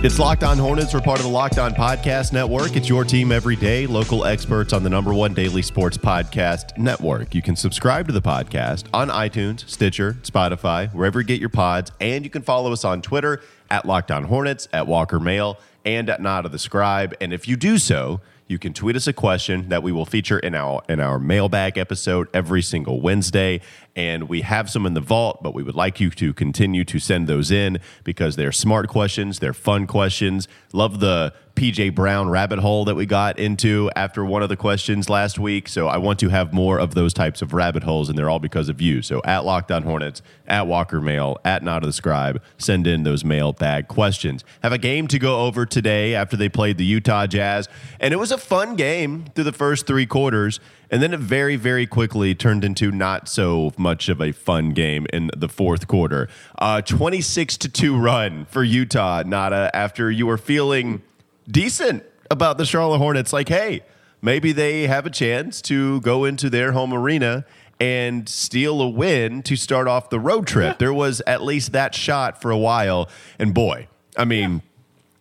It's Locked On Hornets. We're part of the Locked On Podcast Network. It's your team every day, local experts on the number one daily sports podcast network. You can subscribe to the podcast on iTunes, Stitcher, Spotify, wherever you get your pods, and you can follow us on Twitter at Locked On Hornets, at Walker Mail, and at Nada the Scribe. And if you do so, you can tweet us a question that we will feature in our in our mailbag episode every single Wednesday. And we have some in the vault, but we would like you to continue to send those in because they're smart questions, they're fun questions. Love the PJ Brown rabbit hole that we got into after one of the questions last week. So I want to have more of those types of rabbit holes, and they're all because of you. So at Locked On Hornets, at Walker Mail, at Nada the Scribe, send in those mailbag questions. Have a game to go over today after they played the Utah Jazz, and it was a fun game through the first three quarters. And then it very, very quickly turned into not so much of a fun game in the fourth quarter. Uh, 26 to 2 run for Utah, Nada, after you were feeling decent about the Charlotte Hornets. Like, hey, maybe they have a chance to go into their home arena and steal a win to start off the road trip. Yeah. There was at least that shot for a while. And boy, I mean,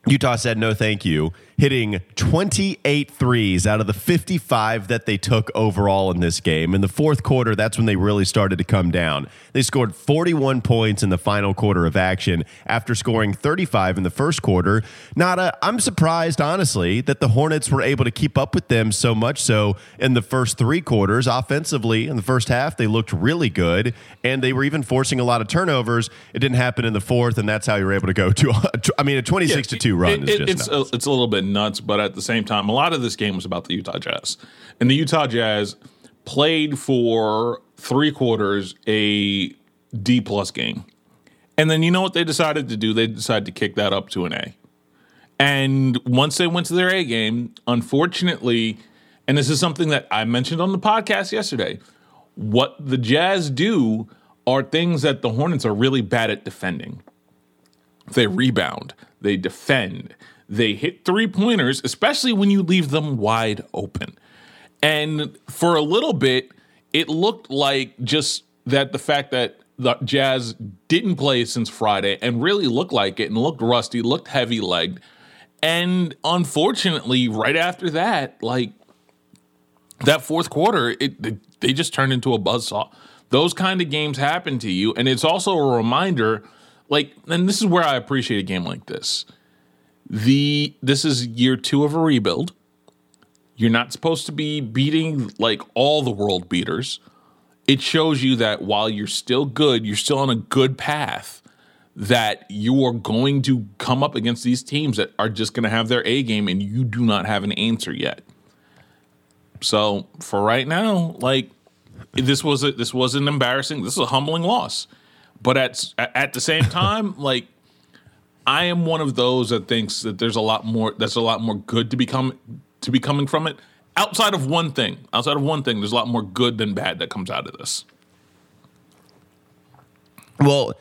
yeah. Utah said no thank you hitting 28 threes out of the 55 that they took overall in this game. In the fourth quarter, that's when they really started to come down. They scored 41 points in the final quarter of action after scoring 35 in the first quarter. Nada, I'm surprised, honestly, that the Hornets were able to keep up with them so much so in the first three quarters. Offensively, in the first half, they looked really good, and they were even forcing a lot of turnovers. It didn't happen in the fourth, and that's how you were able to go to, I mean, a 26 yeah, to 2 run it, is just it's, a, it's a little bit nuts, but at the same time, a lot of this game was about the Utah Jazz. And the Utah Jazz played for three quarters a D plus game. And then you know what they decided to do? They decided to kick that up to an A. And once they went to their A game, unfortunately, and this is something that I mentioned on the podcast yesterday, what the Jazz do are things that the Hornets are really bad at defending. They rebound, they defend, they hit three pointers, especially when you leave them wide open. And for a little bit, it looked like just that the fact that the Jazz didn't play since Friday and really looked like it and looked rusty, looked heavy legged. And unfortunately, right after that, like that fourth quarter, it, they just turned into a buzzsaw. Those kind of games happen to you. And it's also a reminder, like, and this is where I appreciate a game like this the this is year two of a rebuild. You're not supposed to be beating like all the world beaters. It shows you that while you're still good, you're still on a good path. That you are going to come up against these teams that are just going to have their A game, and you do not have an answer yet. So for right now, like this was a, this was an embarrassing, this is a humbling loss. But at at the same time, like I am one of those that thinks that there's a lot more. There's a lot more good to become to be coming from it. Outside of one thing, outside of one thing, there's a lot more good than bad that comes out of this. Well,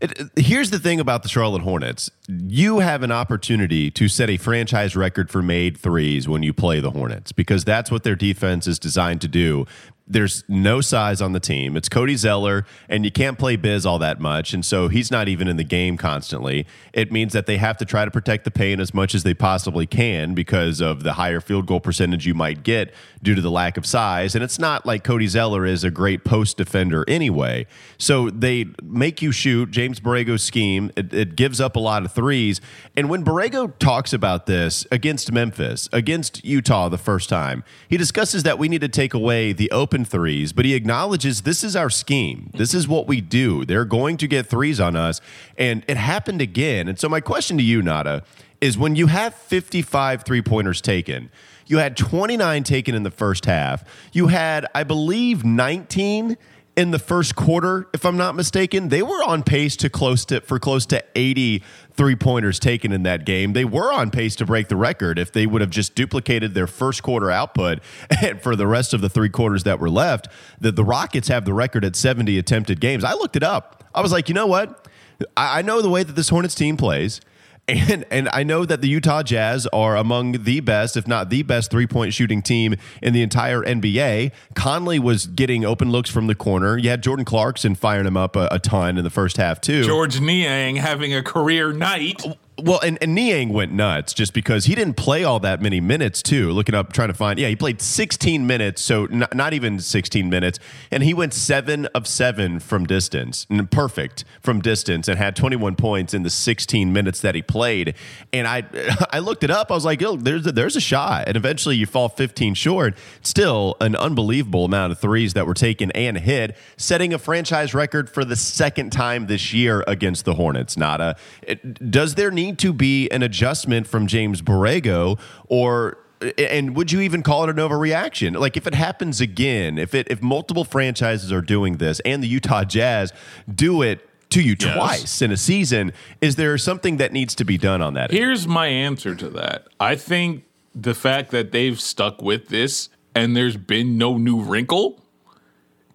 it, here's the thing about the Charlotte Hornets. You have an opportunity to set a franchise record for made threes when you play the Hornets because that's what their defense is designed to do there's no size on the team. It's Cody Zeller, and you can't play Biz all that much. And so he's not even in the game constantly. It means that they have to try to protect the paint as much as they possibly can because of the higher field goal percentage you might get due to the lack of size. And it's not like Cody Zeller is a great post defender anyway. So they make you shoot. James Borrego's scheme, it, it gives up a lot of threes. And when Borrego talks about this against Memphis, against Utah the first time, he discusses that we need to take away the open open threes, but he acknowledges this is our scheme. This is what we do. They're going to get threes on us. And it happened again. And so, my question to you, Nada, is when you have 55 three pointers taken, you had 29 taken in the first half, you had, I believe, 19 in the first quarter, if I'm not mistaken. They were on pace to close to for close to 80 three pointers taken in that game. They were on pace to break the record if they would have just duplicated their first quarter output and for the rest of the three quarters that were left. The, the Rockets have the record at 70 attempted games. I looked it up. I was like, you know what? I, I know the way that this Hornets team plays. And and I know that the Utah Jazz are among the best, if not the best, three point shooting team in the entire NBA. Conley was getting open looks from the corner. You had Jordan Clarkson firing him up a, a ton in the first half too. George Niang having a career night. Well, and, and Niang went nuts just because he didn't play all that many minutes, too. Looking up, trying to find, yeah, he played 16 minutes, so not, not even 16 minutes. And he went seven of seven from distance, and perfect from distance, and had 21 points in the 16 minutes that he played. And I I looked it up. I was like, oh, there's a, there's a shot. And eventually you fall 15 short. Still an unbelievable amount of threes that were taken and hit, setting a franchise record for the second time this year against the Hornets. Nada. It, does there need to be an adjustment from James Borrego or and would you even call it an overreaction? Like if it happens again, if it if multiple franchises are doing this and the Utah Jazz do it to you yes. twice in a season, is there something that needs to be done on that? Here's my answer to that. I think the fact that they've stuck with this and there's been no new wrinkle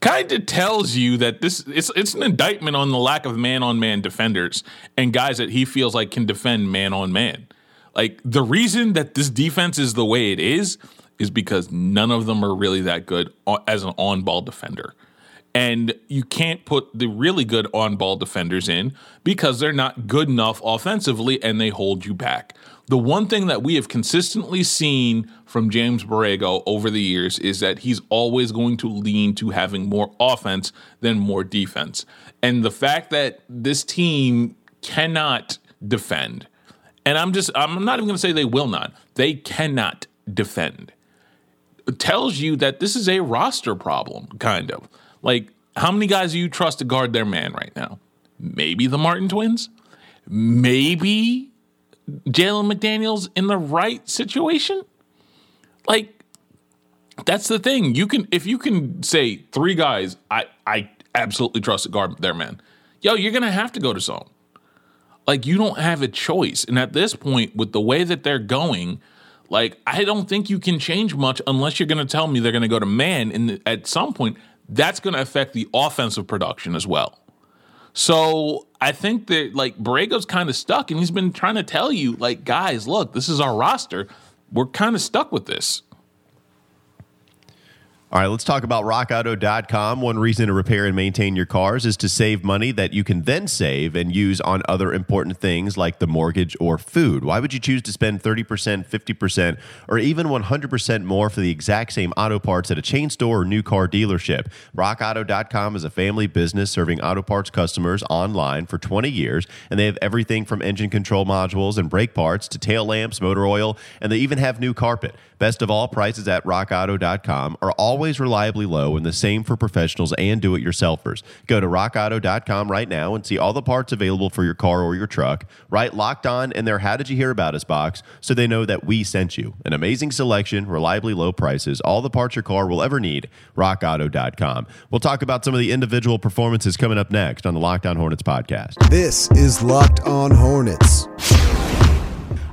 kind of tells you that this it's it's an indictment on the lack of man on man defenders and guys that he feels like can defend man on man. Like the reason that this defense is the way it is is because none of them are really that good as an on ball defender. And you can't put the really good on ball defenders in because they're not good enough offensively and they hold you back. The one thing that we have consistently seen from James Borrego over the years is that he's always going to lean to having more offense than more defense. And the fact that this team cannot defend, and I'm just, I'm not even going to say they will not, they cannot defend, tells you that this is a roster problem, kind of. Like, how many guys do you trust to guard their man right now? Maybe the Martin twins? Maybe Jalen McDaniels in the right situation? Like, that's the thing. You can if you can say three guys, I I absolutely trust the guard there, man. Yo, you're gonna have to go to zone. Like you don't have a choice. And at this point, with the way that they're going, like I don't think you can change much unless you're gonna tell me they're gonna go to man. And at some point, that's gonna affect the offensive production as well. So I think that like Borrego's kind of stuck, and he's been trying to tell you, like, guys, look, this is our roster. We're kind of stuck with this. All right, let's talk about rockauto.com. One reason to repair and maintain your cars is to save money that you can then save and use on other important things like the mortgage or food. Why would you choose to spend 30%, 50%, or even 100% more for the exact same auto parts at a chain store or new car dealership? Rockauto.com is a family business serving auto parts customers online for 20 years, and they have everything from engine control modules and brake parts to tail lamps, motor oil, and they even have new carpet. Best of all, prices at rockauto.com are always reliably low and the same for professionals and do it yourselfers. Go to rockauto.com right now and see all the parts available for your car or your truck. Write locked on in their How Did You Hear About Us box so they know that we sent you. An amazing selection, reliably low prices, all the parts your car will ever need. RockAuto.com. We'll talk about some of the individual performances coming up next on the Locked On Hornets podcast. This is Locked On Hornets.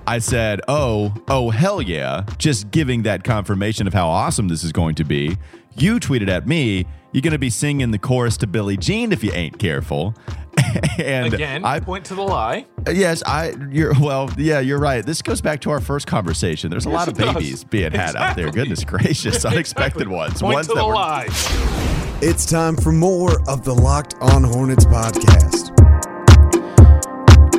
I said, "Oh, oh hell yeah!" Just giving that confirmation of how awesome this is going to be. You tweeted at me, "You're going to be singing the chorus to Billie Jean if you ain't careful." and again, I point to the lie. Yes, I. You're well. Yeah, you're right. This goes back to our first conversation. There's a yes, lot of babies does. being had out there. Goodness gracious, unexpected exactly. ones. Point ones to the were, lie. It's time for more of the Locked On Hornets podcast.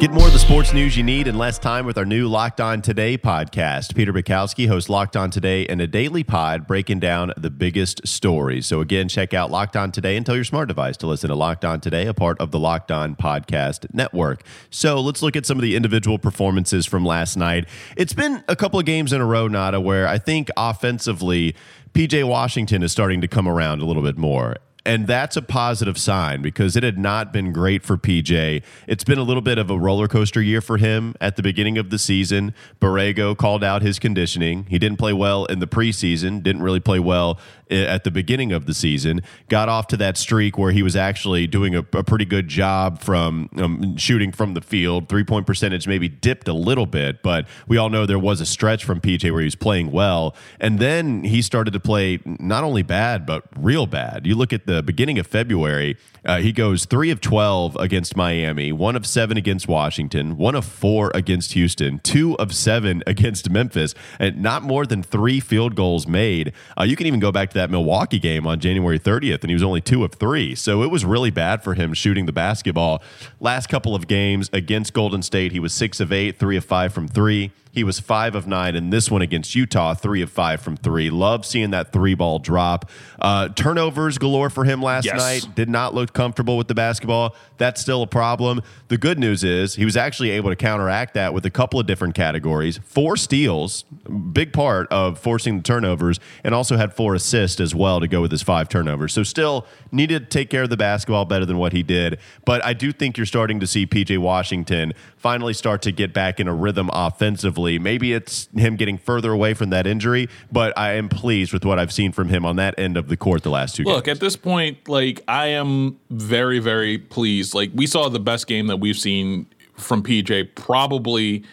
Get more of the sports news you need in less time with our new Locked On Today podcast. Peter Bukowski hosts Locked On Today and a daily pod breaking down the biggest stories. So, again, check out Locked On Today and tell your smart device to listen to Locked On Today, a part of the Locked On Podcast Network. So, let's look at some of the individual performances from last night. It's been a couple of games in a row, Nada, where I think offensively, PJ Washington is starting to come around a little bit more. And that's a positive sign because it had not been great for PJ. It's been a little bit of a roller coaster year for him at the beginning of the season. Borrego called out his conditioning. He didn't play well in the preseason, didn't really play well at the beginning of the season. Got off to that streak where he was actually doing a, a pretty good job from um, shooting from the field. Three point percentage maybe dipped a little bit, but we all know there was a stretch from PJ where he was playing well. And then he started to play not only bad, but real bad. You look at the the beginning of February, uh, he goes three of 12 against Miami, one of seven against Washington, one of four against Houston, two of seven against Memphis, and not more than three field goals made. Uh, you can even go back to that Milwaukee game on January 30th, and he was only two of three. So it was really bad for him shooting the basketball. Last couple of games against Golden State, he was six of eight, three of five from three. He was five of nine in this one against Utah, three of five from three. Love seeing that three ball drop. Uh, turnovers galore for him last Yes. night. Did not look comfortable with the basketball. That's still a problem. The good news is he was actually able to counteract that with a couple of different categories. Four steals, big part of forcing the turnovers, and also had four assists as well to go with his five turnovers. So still needed to take care of the basketball better than what he did. But I do think you're starting to see PJ Washington finally start to get back in a rhythm offensively. Maybe it's him getting further away from that injury, but I am pleased with what I've seen from him on that end of the court the last two Look, games. at this point, like I am very, very pleased. Like we saw the best game that we've seen from PJ probably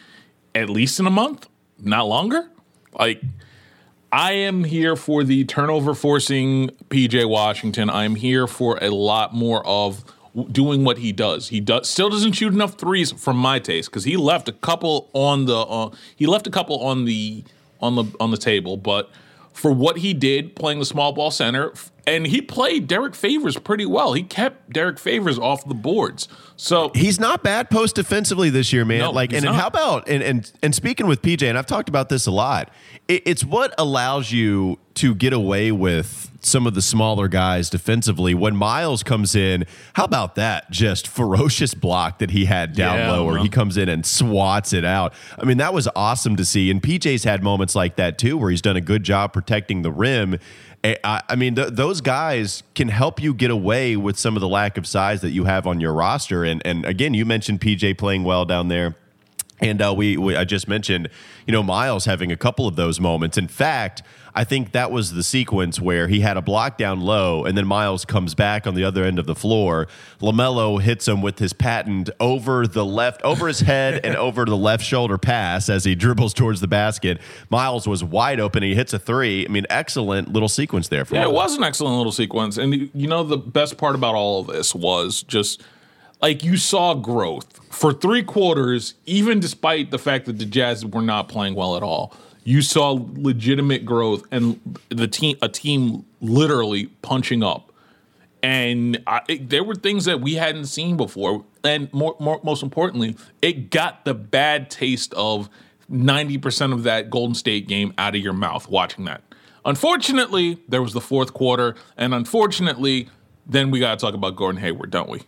at least in a month, not longer. Like I am here for the turnover forcing PJ Washington. I am here for a lot more of doing what he does. He does still doesn't shoot enough threes from my taste because he left a couple on the uh, he left a couple on the on the on the table, but for what he did playing the small ball center and he played Derrick Favors pretty well. He kept Derrick Favors off the boards. So He's not bad post defensively this year, man. No, like, and, and how about and, and and speaking with PJ, and I've talked about this a lot. It, it's what allows you to get away with some of the smaller guys defensively. When Miles comes in, how about that? Just ferocious block that he had down Yeah, low, where he comes in and swats it out. I mean, that was awesome to see. And PJ's had moments like that too, where he's done a good job protecting the rim. Eh, I, I mean, th- those guys can help you get away with some of the lack of size that you have on your roster. And and again, you mentioned PJ playing well down there. And uh, we, we, I just mentioned, you know, Miles having a couple of those moments. In fact, I think that was the sequence where he had a block down low, and then Miles comes back on the other end of the floor. Lamelo hits him with his patent over the left, over his head, and over the left shoulder pass as he dribbles towards the basket. Miles was wide open. He hits a three. I mean, excellent little sequence there for Yeah, him. it was an excellent little sequence. And you- you know, the best part about all of this was just like you saw growth for three quarters, even despite the fact that the Jazz were not playing well at all. You saw legitimate growth and the team, a team literally punching up. And I, it, there were things that we hadn't seen before. And more, more, most importantly, it got the bad taste of 90% of that Golden State game out of your mouth watching that. Unfortunately, there was the fourth quarter. And unfortunately, then we got to talk about Gordon Hayward, don't we?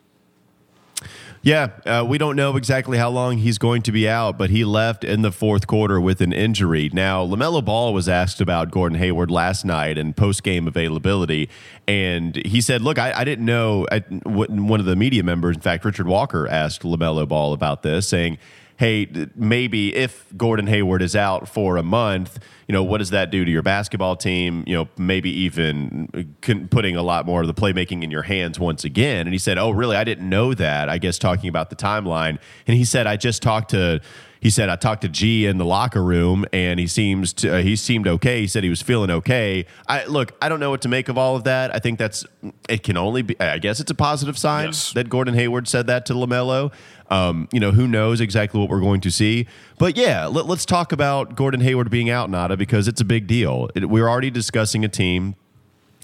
Yeah, uh, we don't know exactly how long he's going to be out, but he left in the fourth quarter with an injury. Now, LaMelo Ball was asked about Gordon Hayward last night and post game availability, and he said, Look, I, I didn't know. I, one of the media members, in fact, Richard Walker, asked LaMelo Ball about this, saying, Hey, maybe if Gordon Hayward is out for a month, you know, what does that do to your basketball team? You know, maybe even uh, putting a lot more of the playmaking in your hands once again. And he said, Oh, really? I didn't know that. I guess talking about the timeline. And he said, I just talked to. He said I talked to G in the locker room, and he seems to, uh, he seemed okay. He said he was feeling okay. I look, I don't know what to make of all of that. I think that's it can only be. I guess it's a positive sign Yes. that Gordon Hayward said that to Lamelo. Um, you know, who knows exactly what we're going to see. But yeah, let, us talk about Gordon Hayward being out, Nada, because it's a big deal. It, we're already discussing a team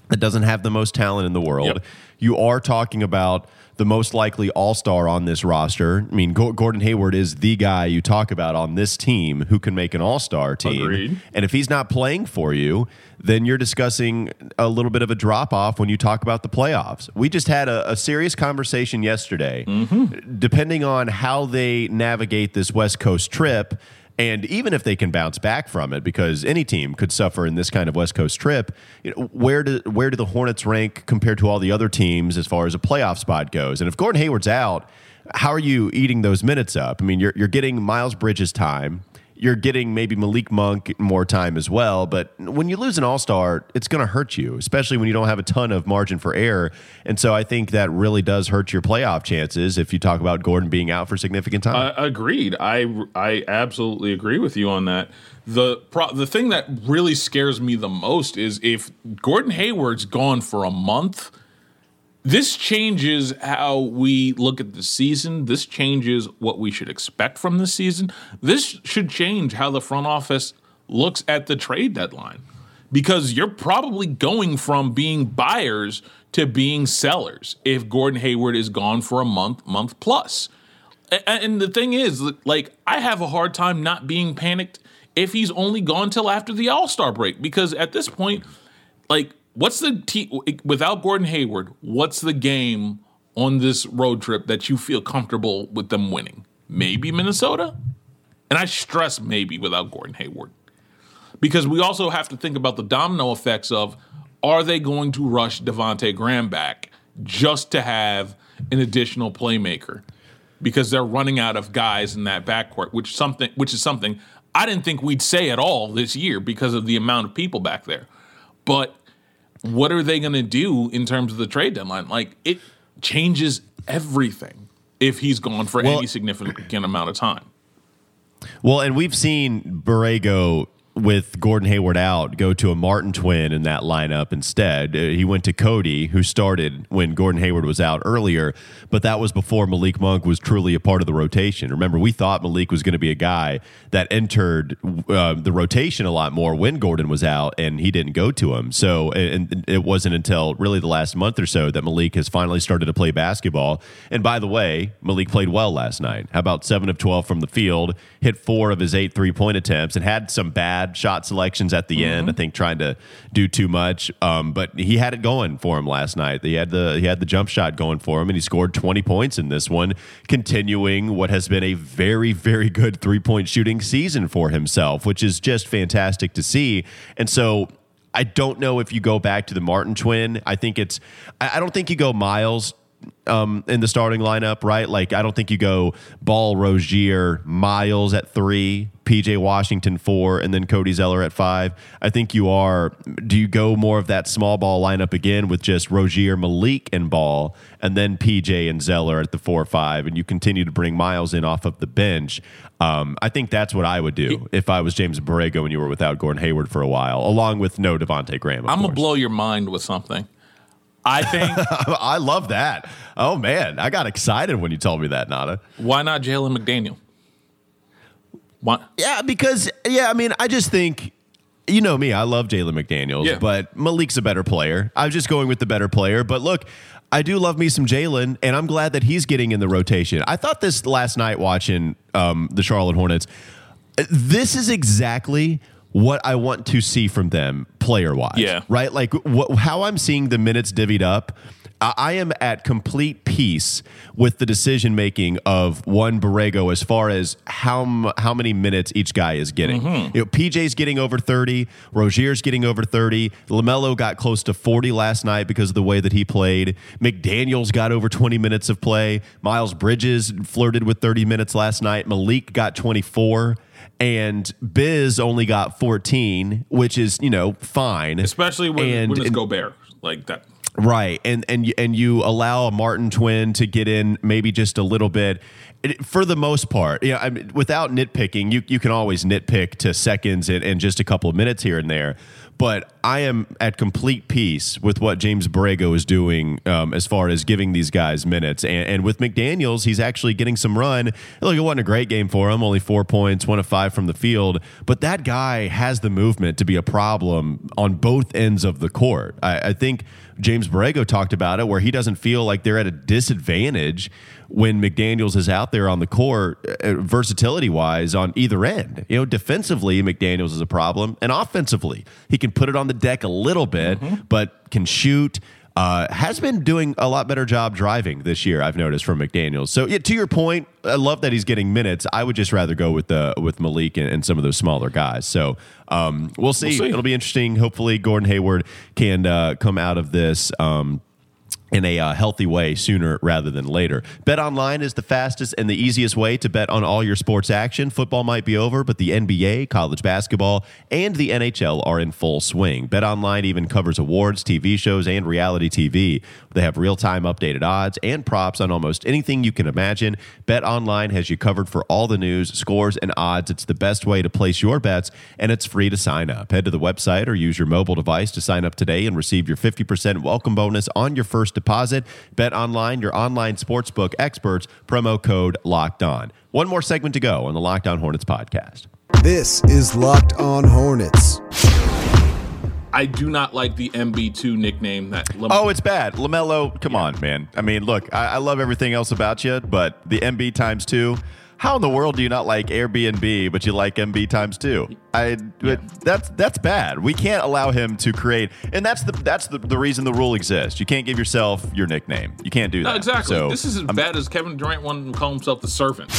that doesn't have the most talent in the world. Yep. You are talking about the most likely all star on this roster. I mean, Gordon Hayward is the guy you talk about on this team who can make an all star team. Agreed. And if he's not playing for you, then you're discussing a little bit of a drop off when you talk about the playoffs. We just had a, a serious conversation yesterday. Mm-hmm. Depending on how they navigate this West Coast trip, and even if they can bounce back from it, because any team could suffer in this kind of West Coast trip, you know, where do where do the Hornets rank compared to all the other teams as far as a playoff spot goes? And if Gordon Hayward's out, how are you eating those minutes up? I mean, you're you're getting Miles Bridges time. You're getting maybe Malik Monk more time as well, but when you lose an All Star, it's going to hurt you, especially when you don't have a ton of margin for error. And so I think that really does hurt your playoff chances if you talk about Gordon being out for significant time. Uh, agreed. I I absolutely agree with you on that. The pro- the thing that really scares me the most is if Gordon Hayward's gone for a month, this changes how we look at the season. This changes what we should expect from the season. This should change how the front office looks at the trade deadline because you're probably going from being buyers to being sellers if Gordon Hayward is gone for a month, month plus. And the thing is, like, I have a hard time not being panicked if he's only gone till after the All Star break because at this point, like, what's the t- without Gordon Hayward? What's the game on this road trip that you feel comfortable with them winning? Maybe Minnesota, and I stress maybe without Gordon Hayward because we also have to think about the domino effects of are they going to rush Devonte Graham back just to have an additional playmaker? Because they're running out of guys in that backcourt, which something which is something I didn't think we'd say at all this year because of the amount of people back there. But what are they going to do in terms of the trade deadline? Like it changes everything if he's gone for well, any significant amount of time. Well, and we've seen Borrego with Gordon Hayward out, go to a Martin twin in that lineup instead. Uh, he went to Cody, who started when Gordon Hayward was out earlier, but that was before Malik Monk was truly a part of the rotation. Remember, we thought Malik was going to be a guy that entered uh, the rotation a lot more when Gordon was out, and he didn't go to him. So, and it wasn't until really the last month or so that Malik has finally started to play basketball. And by the way, Malik played well last night. How about seven of 12 from the field, hit four of his eight three point attempts, and had some bad bad shot selections at the mm-hmm. end. I think trying to do too much. Um, but he had it going for him last night. He had the he had the jump shot going for him, and he scored 20 points in this one, continuing what has been a very very good three point shooting season for himself, which is just fantastic to see. And so I don't know if you go back to the Martin twin. I think it's. I don't think you go Miles um, in the starting lineup, right? Like, I don't think you go Ball, Rozier, Miles at three, PJ Washington four, and then Cody Zeller at five. I think you are. Do you go more of that small ball lineup again with just Rozier, Malik, and Ball, and then PJ and Zeller at the four or five, and you continue to bring Miles in off of the bench? Um, I think that's what I would do if I was James Borrego and you were without Gordon Hayward for a while, along with no Devonte Graham. I'm gonna blow your mind with something. I think I love that. Oh man, I got excited when you told me that, Nada. Why not Jalen McDaniel? What? Yeah, because yeah, I mean, I just think you know me, I love Jalen McDaniels, yeah. but Malik's a better player. I'm just going with the better player. But look, I do love me some Jalen, and I'm glad that he's getting in the rotation. I thought this last night watching um, the Charlotte Hornets. This is exactly what I want to see from them player wise. Yeah. Right? Like wh- how I'm seeing the minutes divvied up. I am at complete peace with the decision making of one Borrego as far as how how many minutes each guy is getting. Mm-hmm. You know, PJ's getting over thirty, Rozier's getting over thirty. Lamelo got close to forty last night because of the way that he played. McDaniel's got over twenty minutes of play. Miles Bridges flirted with thirty minutes last night. Malik got twenty four and Biz only got 14, which is you know fine, especially when, and, when it's and, Gobert like that. Right, and and and you allow a Martin twin to get in maybe just a little bit. For the most part, yeah, I mean, without nitpicking, you you can always nitpick to seconds and, and just a couple of minutes here and there but I am at complete peace with what James Borrego is doing um, as far as giving these guys minutes. And, and, with McDaniels, he's actually getting some run. Look, it wasn't a great game for him, only four points, one of five from the field. But that guy has the movement to be a problem on both ends of the court. I, I think James Borrego talked about it, where he doesn't feel like they're at a disadvantage when McDaniels is out there on the court, uh, versatility wise, on either end. You know, defensively, McDaniels is a problem, and offensively, he can put it on the deck a little bit, mm-hmm. but can shoot. Uh, has been doing a lot better job driving this year. I've noticed from McDaniels. So yeah, to your point, I love that he's getting minutes. I would just rather go with the with Malik and, and some of those smaller guys. So um, we'll, see. we'll, see. It'll be interesting. Hopefully, Gordon Hayward can uh, come out of this. Um, in a uh, healthy way sooner rather than later. Bet online is the fastest and the easiest way to bet on all your sports action. Football might be over, but the NBA, college basketball, and the NHL are in full swing. Bet online even covers awards, TV shows, and reality TV. They have real-time updated odds and props on almost anything you can imagine. Bet online has you covered for all the news, scores, and odds. It's the best way to place your bets, and it's free to sign up. Head to the website or use your mobile device to sign up today and receive your 50% welcome bonus on your first deposit. Bet online, your online sportsbook experts, promo code locked on. One more segment to go on the Locked On Hornets podcast. This is Locked On Hornets. I do not like the MB2 nickname that. Lam- Oh, it's bad. LaMelo, come on, man. I mean, look, I, I love everything else about you, but the MB times two. How in the world do you not like Airbnb, but you like MB times two? I but that's that's bad. We can't allow him to create, and that's the that's the, the reason the rule exists. You can't give yourself your nickname. You can't do that. no, exactly. So, this is as bad as Kevin Durant wanting to call himself the servant.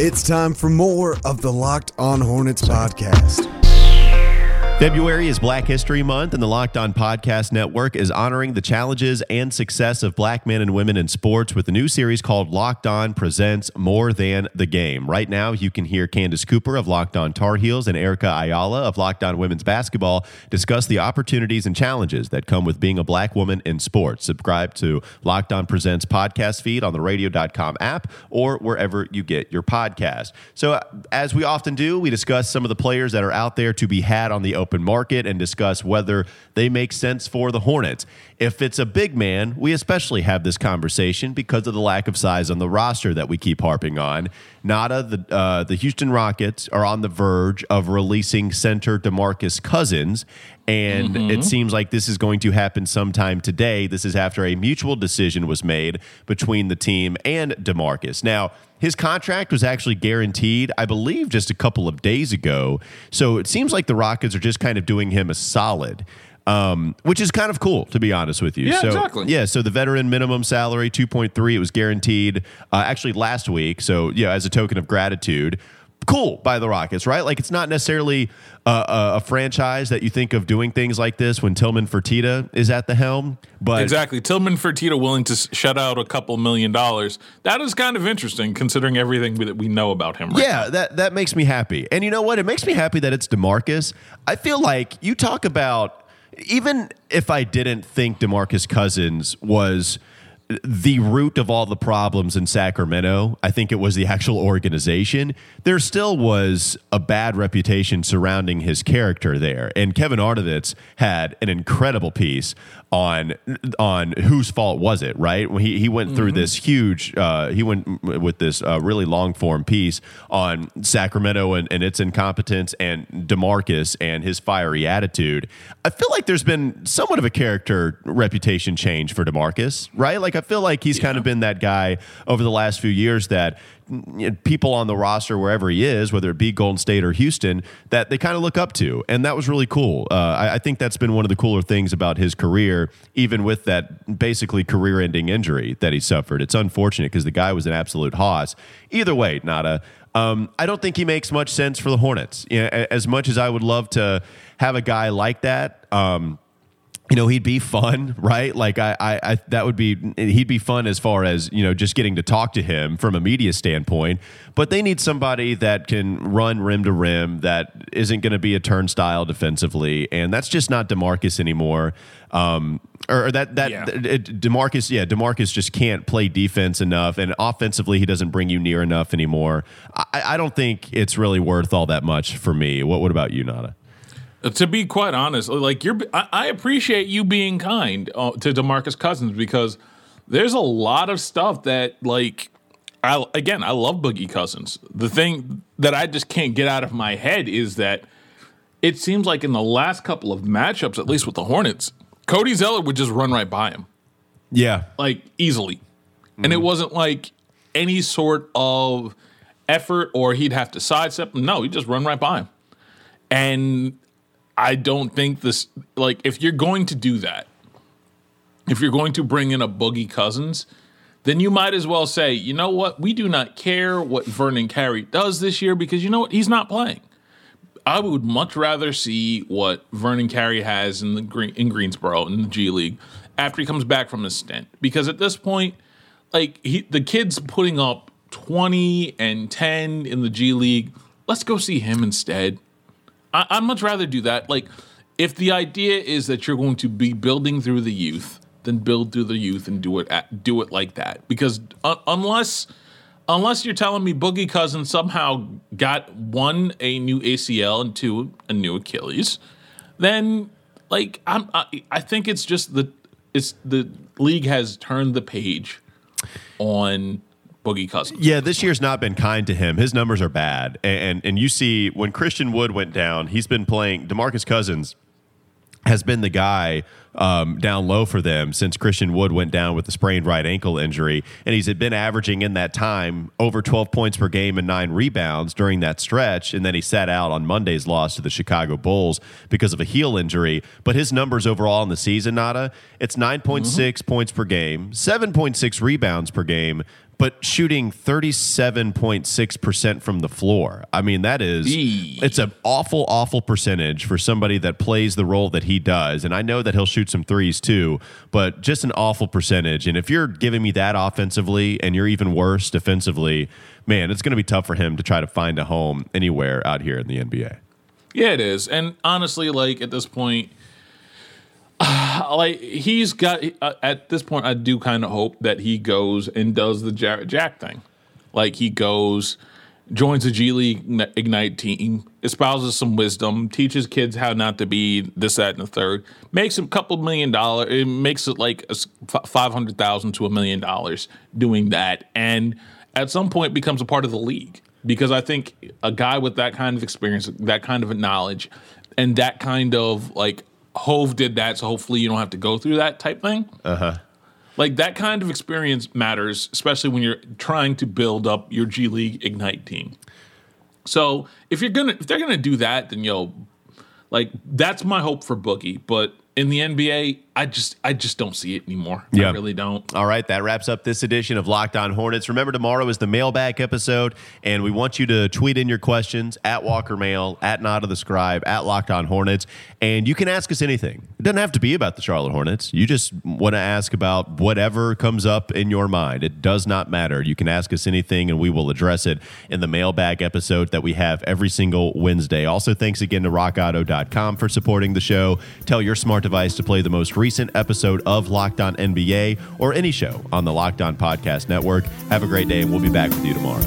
It's time for more of the Locked On Hornets podcast. February is Black History Month, and the Locked On Podcast Network is honoring the challenges and success of black men and women in sports with a new series called Locked On Presents More Than the Game. Right now, you can hear Candace Cooper of Locked On Tar Heels and Erica Ayala of Locked On Women's Basketball discuss the opportunities and challenges that come with being a black woman in sports. Subscribe to Locked On Presents podcast feed on the radio.com app or wherever you get your podcast. So, uh, as we often do, we discuss some of the players that are out there to be had on the open market and discuss whether they make sense for the Hornets. If it's a big man, we especially have this conversation because of the lack of size on the roster that we keep harping on. Nada, the uh, the Houston Rockets are on the verge of releasing center DeMarcus Cousins, and it seems like this is going to happen sometime today. This is after a mutual decision was made between the team and DeMarcus. Now, his contract was actually guaranteed, I believe, just a couple of days ago. So it seems like the Rockets are just kind of doing him a solid. Um, which is kind of cool, to be honest with you. Yeah, so, exactly. Yeah, so the veteran minimum salary, two point three, it was guaranteed uh, actually last week. So yeah, as a token of gratitude, cool by the Rockets, right? Like it's not necessarily uh, a, a franchise that you think of doing things like this when Tillman Fertitta is at the helm, but Exactly. Tillman Fertitta willing to shut out a couple million dollars. That is kind of interesting considering everything that we know about him. Right Yeah, that that makes me happy. And you know what? It makes me happy that it's DeMarcus. I feel like you talk about even if I didn't think DeMarcus Cousins was the root of all the problems in Sacramento, I think it was the actual organization. There still was a bad reputation surrounding his character there. And Kevin Arnovitz had an incredible piece on on whose fault was it, right? He, he went through this huge uh, he went with this uh, really long form piece on Sacramento and, and its incompetence and DeMarcus and his fiery attitude. I feel like there's been somewhat of a character reputation change for DeMarcus, right? Like I feel like he's kind of been that guy over the last few years that know, people on the roster wherever he is, whether it be Golden State or Houston, that they kind of look up to, and that was really cool. Uh, I, I think that's been one of the cooler things about his career, even with that basically career-ending injury that he suffered. It's unfortunate because the guy was an absolute hoss. Either way, Nada. Um, I don't think he makes much sense for the Hornets. You know, as much as I would love to have a guy like that. Um, you know he'd be fun right? Like I, I i that would be he'd be fun as far as you know just getting to talk to him from a media standpoint. But they need somebody that can run rim to rim that isn't going to be a turnstile defensively and that's just not demarcus anymore. Um or that that Yeah. it, demarcus yeah demarcus just can't play defense enough and offensively he doesn't bring you near enough anymore. I, I don't think it's really worth all that much for me. What, what about you nada To be quite honest, like you're, I, I appreciate you being kind uh, to Demarcus Cousins because there's a lot of stuff that, like, I again, I love Boogie Cousins. The thing that I just can't get out of my head is that it seems like in the last couple of matchups, at least with the Hornets, Cody Zeller would just run right by him, yeah like easily, and it wasn't like any sort of effort or he'd have to sidestep. him. No, he'd just run right by him, and I don't think this like if you're going to do that, if you're going to bring in a Boogie Cousins, then you might as well say, you know what, we do not care what Vernon Carey does this year because you know what, he's not playing. I would much rather see what Vernon Carey has in the Green, in Greensboro in the G League after he comes back from his stint because at this point, like he, the kid's putting up twenty and ten in the G League. Let's go see him instead. I, I'd much rather do that. Like, if the idea is that you're going to be building through the youth, then build through the youth and do it at, do it like that. Because uh, unless unless you're telling me Boogie Cousins somehow got one a new ACL and two a new Achilles, then like I'm I, I think it's just the it's the league has turned the page on Boogie Cousins. Yeah, this year's not been kind to him. His numbers are bad, and and, and you see when Christian Wood went down, he's been playing. Demarcus Cousins has been the guy um, down low for them since Christian Wood went down with the sprained right ankle injury. And he's been averaging in that time over 12 points per game and nine rebounds during that stretch. And then he sat out on Monday's loss to the Chicago Bulls because of a heel injury. But his numbers overall in the season, Nada, it's 9.6 mm-hmm. points per game, 7.6 rebounds per game, but shooting 37.6% from the floor. I mean, that is Eee. it's an awful awful percentage for somebody that plays the role that he does. And I know that he'll shoot some threes too, but just an awful percentage. And if you're giving me that offensively and you're even worse defensively, man, it's going to be tough for him to try to find a home anywhere out here in the NBA. Yeah, it is. And honestly, like at this point, like he's got uh, at this point, I do kind of hope that he goes and does the Jack thing. Like he goes, joins a G League Ignite team, espouses some wisdom, teaches kids how not to be this, that, and the third, makes a couple million dollars, it makes it like five hundred thousand to a million dollars doing that, and at some point becomes a part of the league. Because I think a guy with that kind of experience, that kind of knowledge, and that kind of like Hove did that, so hopefully you don't have to go through that type thing. Uh huh. Like that kind of experience matters, especially when you're trying to build up your G League Ignite team. So if you're gonna if they're gonna do that, then yo, like that's my hope for Boogie. But in the NBA, I just I just don't see it anymore. Yeah. I really don't. All right, that wraps up this edition of Locked On Hornets. Remember, tomorrow is the mailbag episode, and we want you to tweet in your questions at Walker Mail, at Nada the Scribe, at Locked On Hornets, and you can ask us anything. It doesn't have to be about the Charlotte Hornets. You just want to ask about whatever comes up in your mind. It does not matter. You can ask us anything, and we will address it in the mailbag episode that we have every single Wednesday. Also, thanks again to RockAuto.com for supporting the show. Tell your smart device to play the most recent episode of Locked On NBA or any show on the Locked On Podcast Network. Have a great day, and we'll be back with you tomorrow.